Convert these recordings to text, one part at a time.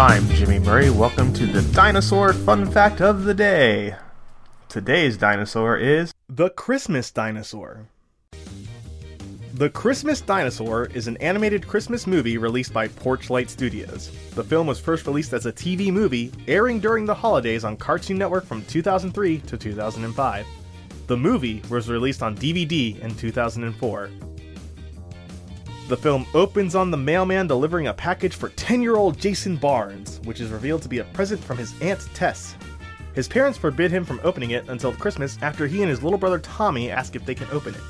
I'm Jimmy Murray. Welcome to the Dinosaur Fun Fact of the Day. Today's dinosaur is The Christmas Dinosaur. The Christmas Dinosaur is an animated Christmas movie released by Porchlight Studios. The film was first released as a TV movie, airing during the holidays on Cartoon Network from 2003 to 2005. The movie was released on DVD in 2004. The film opens on the mailman delivering a package for 10 year old Jason Barnes, which is revealed to be a present from his Aunt Tess. His parents forbid him from opening it until Christmas after he and his little brother Tommy ask if they can open it.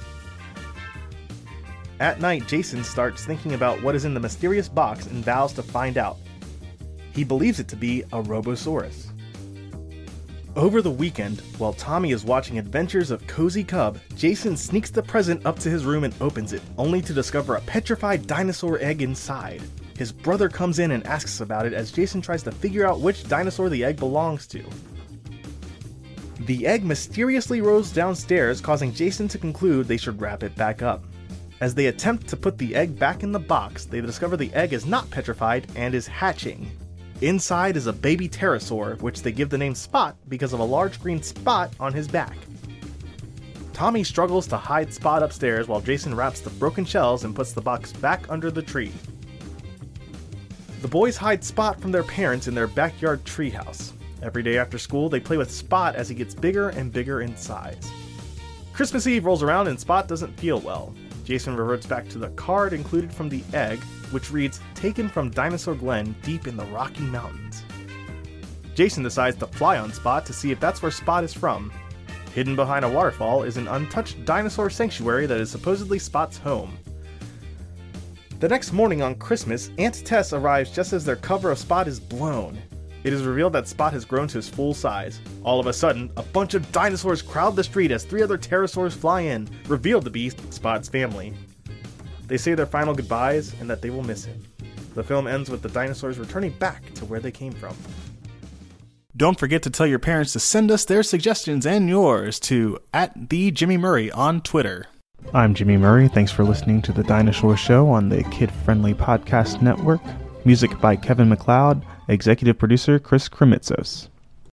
At night, Jason starts thinking about what is in the mysterious box and vows to find out. He believes it to be a Robosaurus. Over the weekend, while Tommy is watching Adventures of Cozy Cub, Jason sneaks the present up to his room and opens it, only to discover a petrified dinosaur egg inside. His brother comes in and asks about it as Jason tries to figure out which dinosaur the egg belongs to. The egg mysteriously rolls downstairs, causing Jason to conclude they should wrap it back up. As they attempt to put the egg back in the box, they discover the egg is not petrified and is hatching. Inside is a baby pterosaur, which they give the name Spot because of a large green spot on his back. Tommy struggles to hide Spot upstairs while Jason wraps the broken shells and puts the box back under the tree. The boys hide Spot from their parents in their backyard treehouse. Every day after school, they play with Spot as he gets bigger and bigger in size. Christmas Eve rolls around and Spot doesn't feel well. Jason reverts back to the card included from the egg, which reads Taken from Dinosaur Glen deep in the Rocky Mountains. Jason decides to fly on Spot to see if that's where Spot is from. Hidden behind a waterfall is an untouched dinosaur sanctuary that is supposedly Spot's home. The next morning on Christmas, Aunt Tess arrives just as their cover of Spot is blown. It is revealed that Spot has grown to his full size. All of a sudden, a bunch of dinosaurs crowd the street as three other pterosaurs fly in, revealed to be Spot's family. They say their final goodbyes and that they will miss him. The film ends with the dinosaurs returning back to where they came from. Don't forget to tell your parents to send us their suggestions and yours to at the Jimmy Murray on Twitter. I'm Jimmy Murray. Thanks for listening to the Dinosaur Show on the Kid Friendly Podcast Network. Music by Kevin MacLeod, Executive producer Chris Krimitsos.